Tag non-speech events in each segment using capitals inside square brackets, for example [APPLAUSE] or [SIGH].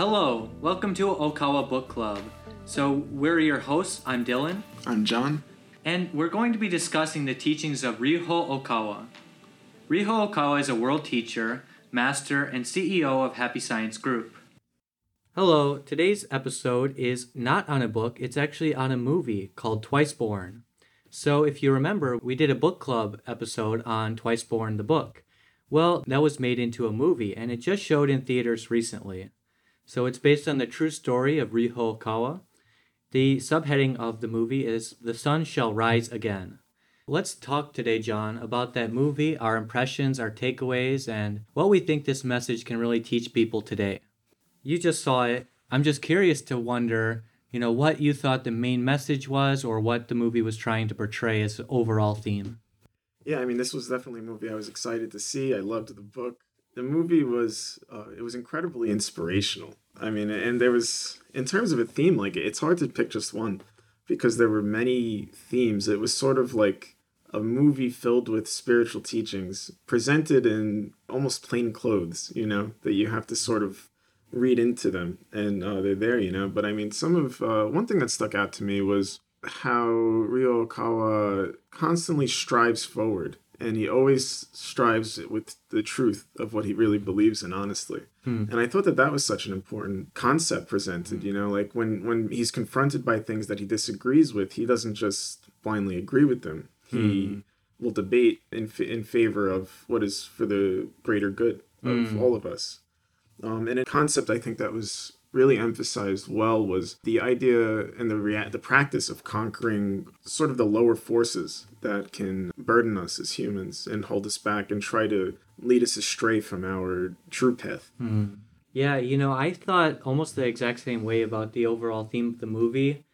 Hello, welcome to Okawa Book Club. So, we're your hosts. I'm Dylan, I'm John. and we're going to be discussing the teachings of Ryuho Okawa. Ryuho Okawa is a world teacher, master, and CEO of Happy Science Group. Hello, today's episode is not on a book, it's actually on a movie called Twice Born. So, if you remember, we did a book club episode on Twice Born the book. Well, that was made into a movie and it just showed in theaters recently. So, it's based on the true story of Ryuho Okawa. The subheading of the movie is The Sun Shall Rise Again. Let's talk today, John, about that movie, our impressions, our takeaways, and what we think this message can really teach people today. You just saw it. I'm just curious to wonder, you know, what you thought the main message was or what the movie was trying to portray as overall theme. Yeah, I mean, this was definitely a movie I was excited to see. I loved the book. The movie was uh, it was incredibly inspirational. I mean, and there was in terms of a theme, like it's hard to pick just one because there were many themes. It was sort of like a movie filled with spiritual teachings presented in almost plain clothes, you know, that you have to sort of read into them and uh, they're there, you know. But I mean, some of uh, one thing that stuck out to me was how Ryuho Okawa constantly strives forward and he always strives with the truth of what he really believes in honestly. Hmm. And i thought that that was such an important concept presented hmm. you know like when when he's confronted by things that he disagrees with he doesn't just blindly agree with them. He hmm. will debate in, f- in favor of what is for the greater good of all of us. Um, and a concept I think that was really emphasized well was the idea and the rea- the practice of conquering sort of the lower forces that can burden us as humans and hold us back and try to lead us astray from our true path. Hmm. Yeah, you know, I thought almost the exact same way about the overall theme of the movie.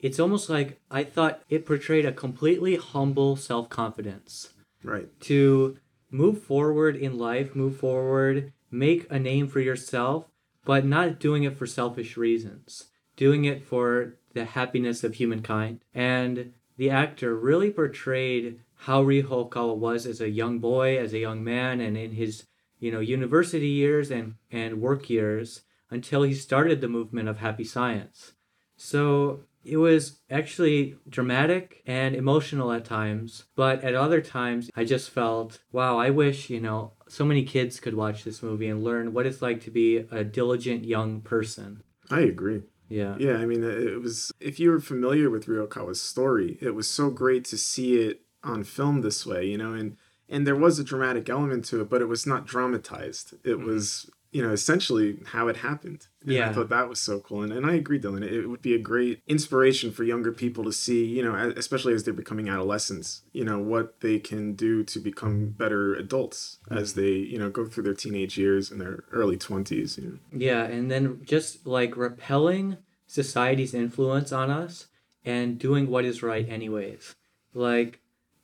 It's almost like I thought it portrayed a completely humble self confidence Right. to move forward in life, move forward, make a name for yourself, but not doing it for selfish reasons, doing it for the happiness of humankind. And the actor really portrayed how Ryuho Okawa was as a young boy, as a young man, and in his you know university years and, and work years until he started the movement of happy science. So it was actually dramatic and emotional at times, but at other times I just felt, wow, I wish, you know, so many kids could watch this movie and learn what it's like to be a diligent young person. I agree. Yeah. Yeah, I mean, it was. If you were familiar with Ryokawa's story, it was so great to see it on film this way, you know, and and there was a dramatic element to it, but it was not dramatized. It mm-hmm. was, you know, essentially how it happened. And Yeah. I thought that was so cool, and and I agree, Dylan. It would be a great inspiration for younger people to see, you know, especially as they're becoming adolescents, you know, what they can do to become better adults as mm-hmm. they, you know, go through their teenage years and their early twenties. You know. Yeah, and then just like repelling society's influence on us and doing what is right anyways. Like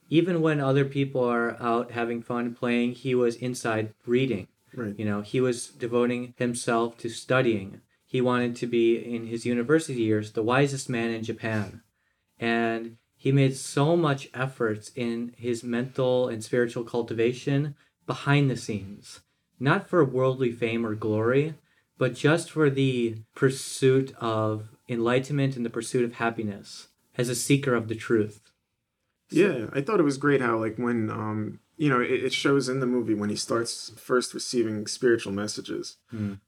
even when other people are out having fun playing, he was inside reading. Right. You know, he was devoting himself to studying. He wanted to be in his university years the wisest man in Japan. And he made so much efforts in his mental and spiritual cultivation behind the scenes, not for worldly fame or glory, but just for the pursuit of enlightenment and the pursuit of happiness as a seeker of the truth. Yeah, I thought it was great how like when um you know it, it shows in the movie when he starts first receiving spiritual messages,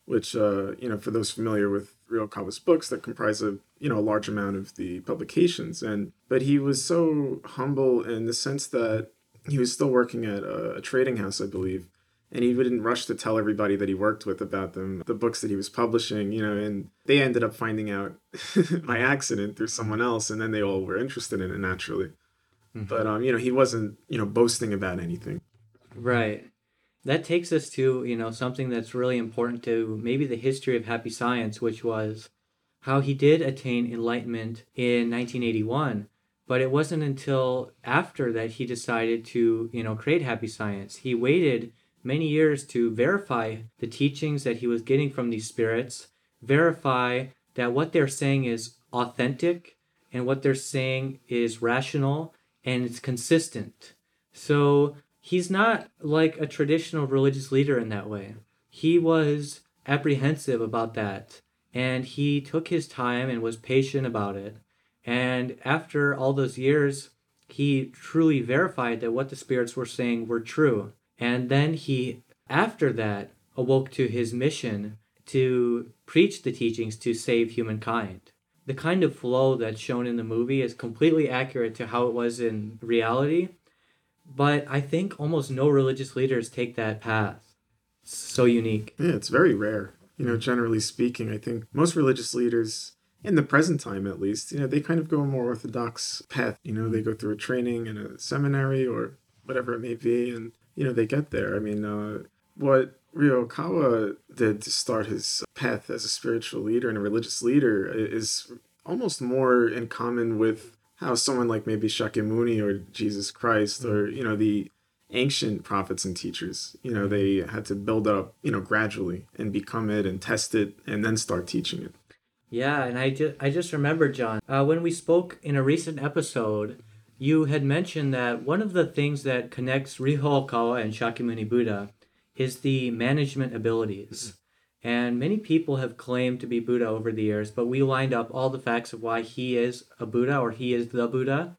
which uh you know for those familiar with Ryokawa's books that comprise a you know a large amount of the publications. And but he was so humble in the sense that he was still working at a, a trading house I believe and he didn't rush to tell everybody that he worked with about them the books that he was publishing you know and they ended up finding out [LAUGHS] by accident through someone else and then they all were interested in it naturally but um, you know, he wasn't you know boasting about anything. Right. That takes us to, you know, something that's really important to maybe the history of happy science, which was how he did attain enlightenment in 1981, but it wasn't until after that he decided to, you know, create happy science. He waited many years to verify the teachings that he was getting from these spirits, verify that what they're saying is authentic and what they're saying is rational and it's consistent. So he's not like a traditional religious leader in that way. He was apprehensive about that. And he took his time and was patient about it. And after all those years, he truly verified that what the spirits were saying were true. And then he, after that, awoke to his mission to preach the teachings to save humankind. The kind of flow that's shown in the movie is completely accurate to how it was in reality, but I think almost no religious leaders take that path. So unique. Yeah, it's very rare. You know, generally speaking, I think most religious leaders in the present time at least, you know, they kind of go a more orthodox path. You know, they go through a training in a seminary or whatever it may be, and you know, they get there. I mean, uh, what Ryuho Okawa did to start his path as a spiritual leader and a religious leader is almost more in common with how someone like maybe Shakyamuni or Jesus Christ or you know the ancient prophets and teachers you know they had to build up you know gradually and become it and test it and then start teaching it. Yeah, and I just I just remembered, John, uh, when we spoke in a recent episode, you had mentioned that one of the things that connects Ryuho Okawa and Shakyamuni Buddha is the management abilities. And many people have claimed to be Buddha over the years, but we lined up all the facts of why he is a Buddha or he is the Buddha.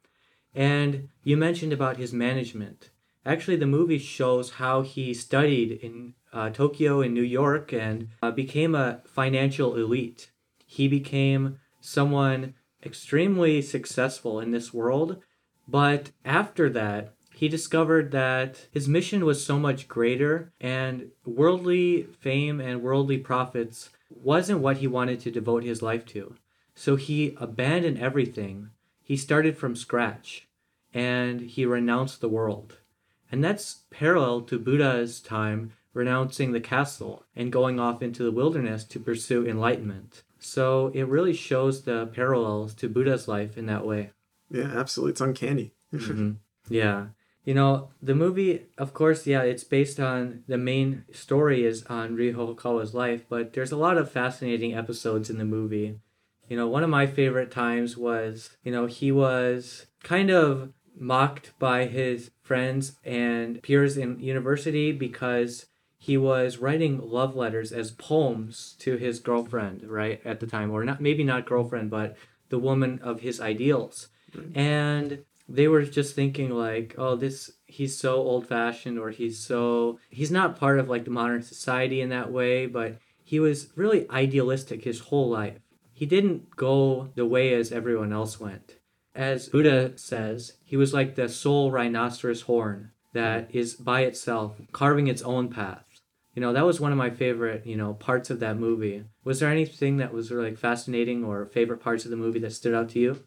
And you mentioned about his management. Actually, the movie shows how he studied in uh, Tokyo and New York and uh, became a financial elite he became someone extremely successful in this world. But after that, he discovered that his mission was so much greater and worldly fame and worldly profits wasn't what he wanted to devote his life to. So he abandoned everything. He started from scratch and he renounced the world. And that's parallel to Buddha's time renouncing the castle and going off into the wilderness to pursue enlightenment. So it really shows the parallels to Buddha's life in that way. Yeah, absolutely. It's uncanny. [LAUGHS] mm-hmm. Yeah. You know, the movie, of course, yeah, it's based on the main story is on Ryuho Okawa's life, but there's a lot of fascinating episodes in the movie. You know, one of my favorite times was, you know, he was kind of mocked by his friends and peers in university because he was writing love letters as poems to his girlfriend, right, at the time, or not maybe not girlfriend, but the woman of his ideals. Mm. And they were just thinking like, oh, this he's so old fashioned or he's so he's not part of like the modern society in that way, but he was really idealistic his whole life. He didn't go the way as everyone else went. As Buddha says, he was like the sole rhinoceros horn that is by itself, carving its own path you know that was one of my favorite you know parts of that movie was there anything that was really like fascinating or favorite parts of the movie that stood out to you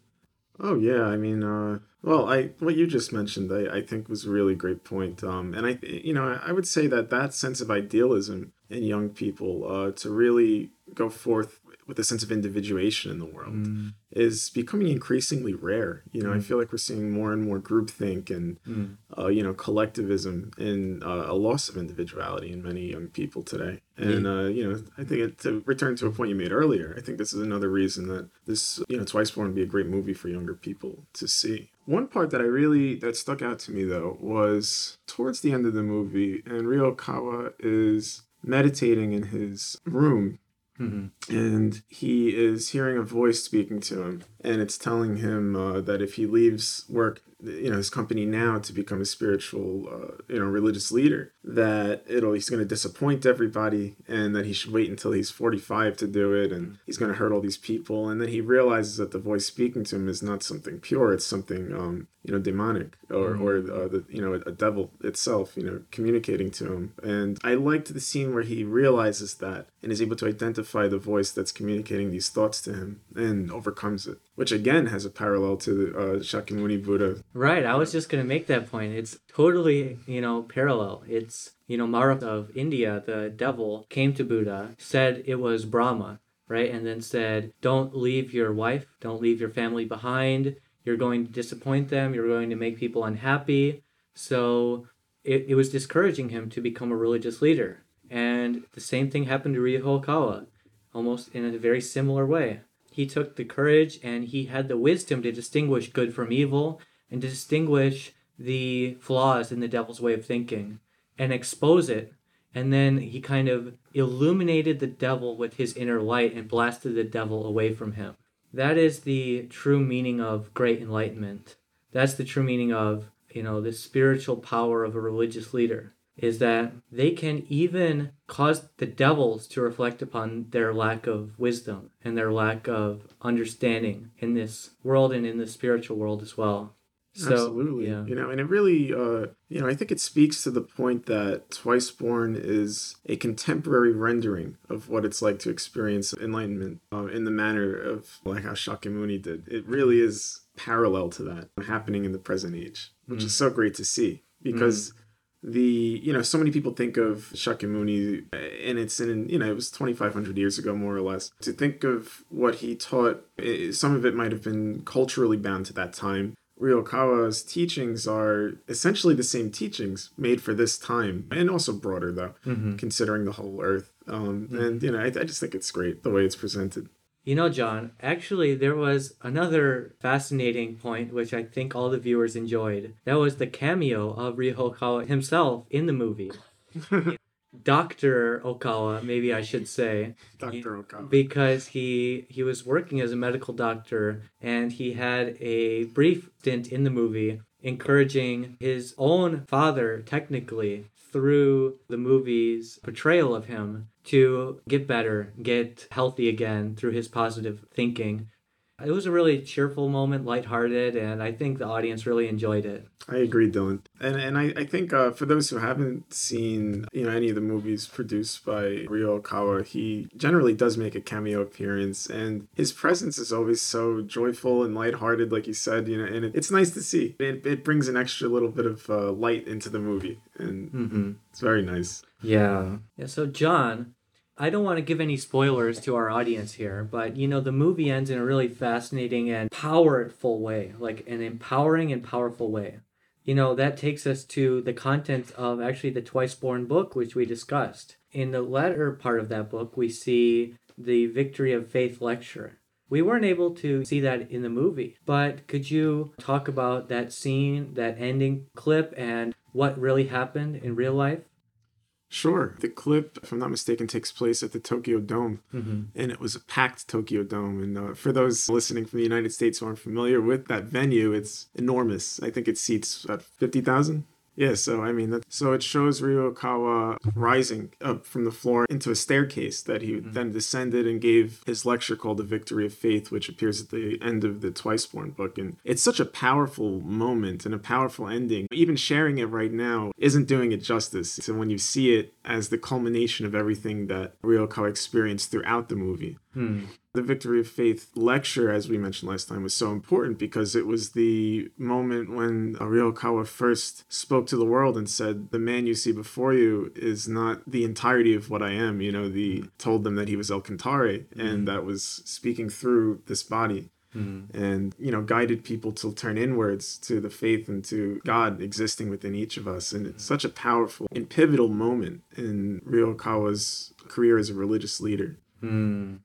oh yeah i mean uh well i what you just mentioned i, I think was a really great point um and i you know i would say that that sense of idealism in young people uh to really go forth with a sense of individuation in the world mm. is becoming increasingly rare. You know, mm. I feel like we're seeing more and more groupthink and mm. uh, you know collectivism and uh, a loss of individuality in many young people today. And uh, you know, I think it, to return to a point you made earlier, I think this is another reason that this you know Twice Born would be a great movie for younger people to see. One part that I really that stuck out to me though was towards the end of the movie, and Ryokawa is meditating in his room Mm-hmm. And he is hearing a voice speaking to him, and it's telling him uh, that if he leaves work you know his company now to become a spiritual uh, you know religious leader that it'll he's going to disappoint everybody and that he should wait until he's 45 to do it and he's going to hurt all these people. And then he realizes that the voice speaking to him is not something pure. It's something um you know demonic or mm-hmm. or uh, the you know a, a devil itself you know communicating to him. And i liked the scene where he realizes that and is able to identify the voice that's communicating these thoughts to him and overcomes it which again has a parallel to uh, Shakyamuni Buddha. Right. I was just going to make that point. It's totally, you know, parallel. It's, you know, Mara of India, the devil, came to Buddha, said it was Brahma, right? And then said, don't leave your wife, don't leave your family behind. You're going to disappoint them. You're going to make people unhappy. So it, it was discouraging him to become a religious leader. And the same thing happened to Okawa, almost in a very similar way. He took the courage and he had the wisdom to distinguish good from evil and to distinguish the flaws in the devil's way of thinking and expose it And then he kind of illuminated the devil with his inner light and blasted the devil away from him. That is the true meaning of great enlightenment. That's the true meaning of, you know, the spiritual power of a religious leader is that they can even cause the devils to reflect upon their lack of wisdom and their lack of understanding in this world and in the spiritual world as well. So, Absolutely. Yeah. You know, and it really, uh, you know, I think it speaks to the point that Twice Born is a contemporary rendering of what it's like to experience enlightenment uh, in the manner of like how Shakyamuni did. It really is parallel to that happening in the present age, which mm. is so great to see because. Mm the you know so many people think of Shakyamuni and it's in you know it was 2500 years ago more or less to think of what he taught some of it might have been culturally bound to that time Ryokawa's teachings are essentially the same teachings made for this time and also broader though mm-hmm. considering the whole earth um, mm-hmm. and you know I, I just think it's great the way it's presented you know, John, actually, there was another fascinating point which I think all the viewers enjoyed. That was the cameo of Ryuho Okawa himself in the movie. [LAUGHS] Dr. Okawa, maybe I should say. Dr. Okawa. Because he he was working as a medical doctor and he had a brief stint in the movie encouraging his own father technically through the movie's portrayal of him to get better, get healthy again through his positive thinking. It was a really cheerful moment, lighthearted, and I think the audience really enjoyed it. I agree, Dylan. And and I, I think uh, for those who haven't seen you know any of the movies produced by Ryuho Okawa, he generally does make a cameo appearance, and his presence is always so joyful and lighthearted, like you said. You know, and it, it's nice to see. It, it brings an extra little bit of uh, light into the movie, and mm-hmm. it's very nice. Yeah. Yeah. So John, I don't want to give any spoilers to our audience here, but you know, the movie ends in a really fascinating and powerful way, like an empowering and powerful way. You know, that takes us to the content of actually the Twice Born book, which we discussed. In the latter part of that book, we see the Victory of Faith lecture. We weren't able to see that in the movie, but could you talk about that scene, that ending clip, and what really happened in real life? Sure. The clip, if I'm not mistaken, takes place at the Tokyo Dome, mm-hmm. and it was a packed Tokyo Dome. And uh, for those listening from the United States who aren't familiar with that venue, it's enormous. I think it seats about 50,000. Yeah, so I mean, that, so it shows Ryokawa rising up from the floor into a staircase that he mm-hmm. then descended and gave his lecture called The Victory of Faith, which appears at the end of the Twiceborn book. And it's such a powerful moment and a powerful ending. Even sharing it right now isn't doing it justice. So when you see it as the culmination of everything that Ryokawa experienced throughout the movie. Hmm. The Victory of Faith lecture, as we mentioned last time, was so important because it was the moment when Ryokawa first spoke to the world and said, The man you see before you is not the entirety of what I am. You know, the told them that he was El Cantare, and that was speaking through this body. Mm-hmm. and you know guided people to turn inwards to the faith and to god existing within each of us and it's such a powerful and pivotal moment in ryokawa's career as a religious leader mm.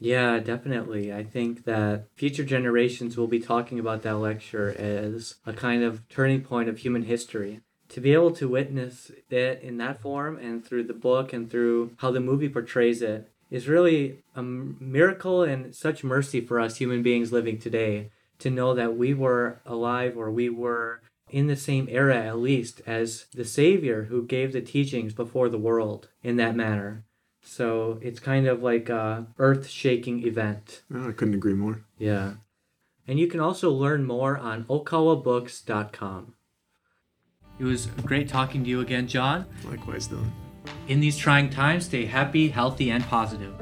Yeah, definitely. I think that future generations will be talking about that lecture as a kind of turning point of human history. To be able to witness it in that form and through the book and through how the movie portrays it is really a miracle and such mercy for us human beings living today to know that we were alive or we were in the same era at least as the Savior who gave the teachings before the world in that manner. So it's kind of like a earth-shaking event. Oh, I couldn't agree more. Yeah. And you can also learn more on okawabooks.com. It was great talking to you again, John. Likewise, Dylan. In these trying times, stay happy, healthy, and positive.